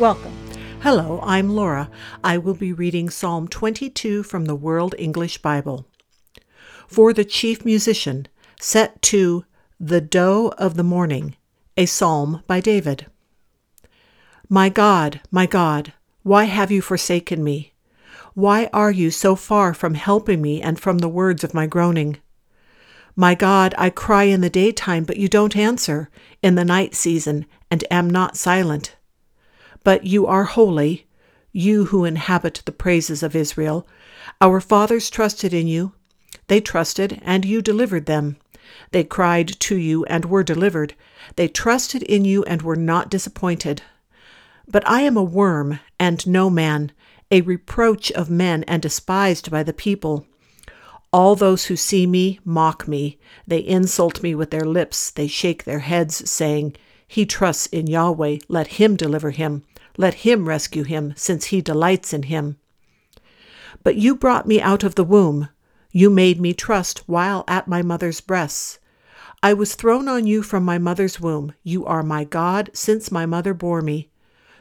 Welcome. Hello, I'm Laura. I will be reading Psalm 22 from the World English Bible. For the chief musician, set to The Doe of the Morning, a psalm by David. My God, my God, why have you forsaken me? Why are you so far from helping me and from the words of my groaning? My God, I cry in the daytime, but you don't answer, in the night season, and am not silent. But you are holy, you who inhabit the praises of Israel. Our fathers trusted in you. They trusted, and you delivered them. They cried to you and were delivered. They trusted in you and were not disappointed. But I am a worm and no man a reproach of men and despised by the people. All those who see me mock me. They insult me with their lips. They shake their heads, saying, He trusts in Yahweh. Let him deliver him. Let him rescue him, since he delights in him. But you brought me out of the womb. You made me trust while at my mother's breasts. I was thrown on you from my mother's womb. You are my God since my mother bore me.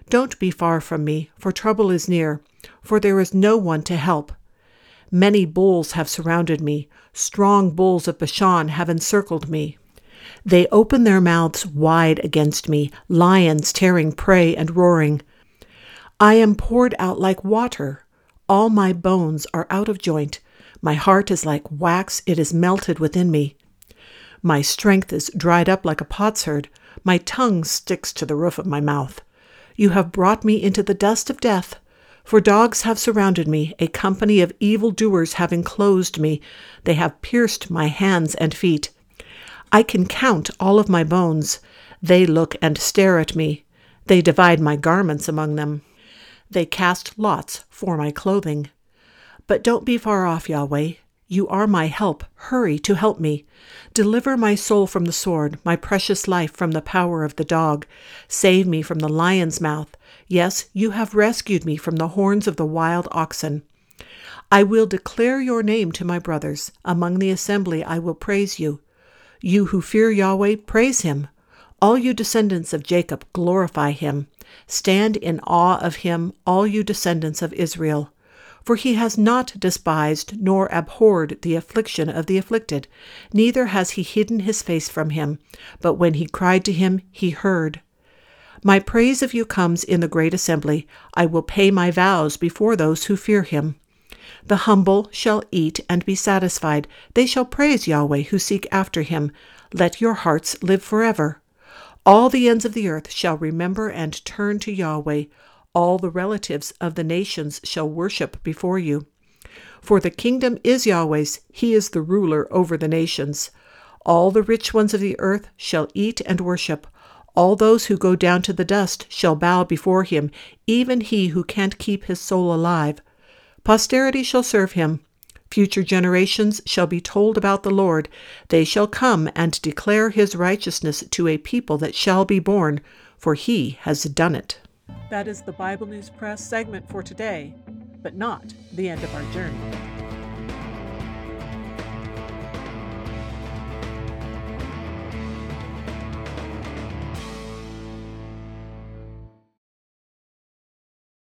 Don't be far from me, for trouble is near for there is no one to help. Many bulls have surrounded me, strong bulls of Bashan have encircled me. They open their mouths wide against me, lions tearing prey and roaring. I am poured out like water. All my bones are out of joint. My heart is like wax, it is melted within me. My strength is dried up like a potsherd. My tongue sticks to the roof of my mouth. You have brought me into the dust of death. For dogs have surrounded me, a company of evil doers have enclosed me, they have pierced my hands and feet. I can count all of my bones. They look and stare at me. They divide my garments among them. They cast lots for my clothing. But don't be far off, Yahweh. You are my help. Hurry to help me. Deliver my soul from the sword, my precious life from the power of the dog. Save me from the lion's mouth. Yes, you have rescued me from the horns of the wild oxen. I will declare your name to my brothers. Among the assembly I will praise you. You who fear Yahweh, praise him. All you descendants of Jacob, glorify him. Stand in awe of him, all you descendants of Israel. For he has not despised nor abhorred the affliction of the afflicted, neither has he hidden his face from him. But when he cried to him, he heard. My praise of you comes in the great assembly. I will pay my vows before those who fear him. The humble shall eat and be satisfied. They shall praise Yahweh who seek after him. Let your hearts live forever. All the ends of the earth shall remember and turn to Yahweh. All the relatives of the nations shall worship before you. For the kingdom is Yahweh's, he is the ruler over the nations. All the rich ones of the earth shall eat and worship. All those who go down to the dust shall bow before him, even he who can't keep his soul alive. Posterity shall serve him. Future generations shall be told about the Lord. They shall come and declare his righteousness to a people that shall be born, for he has done it. That is the Bible News Press segment for today, but not the end of our journey.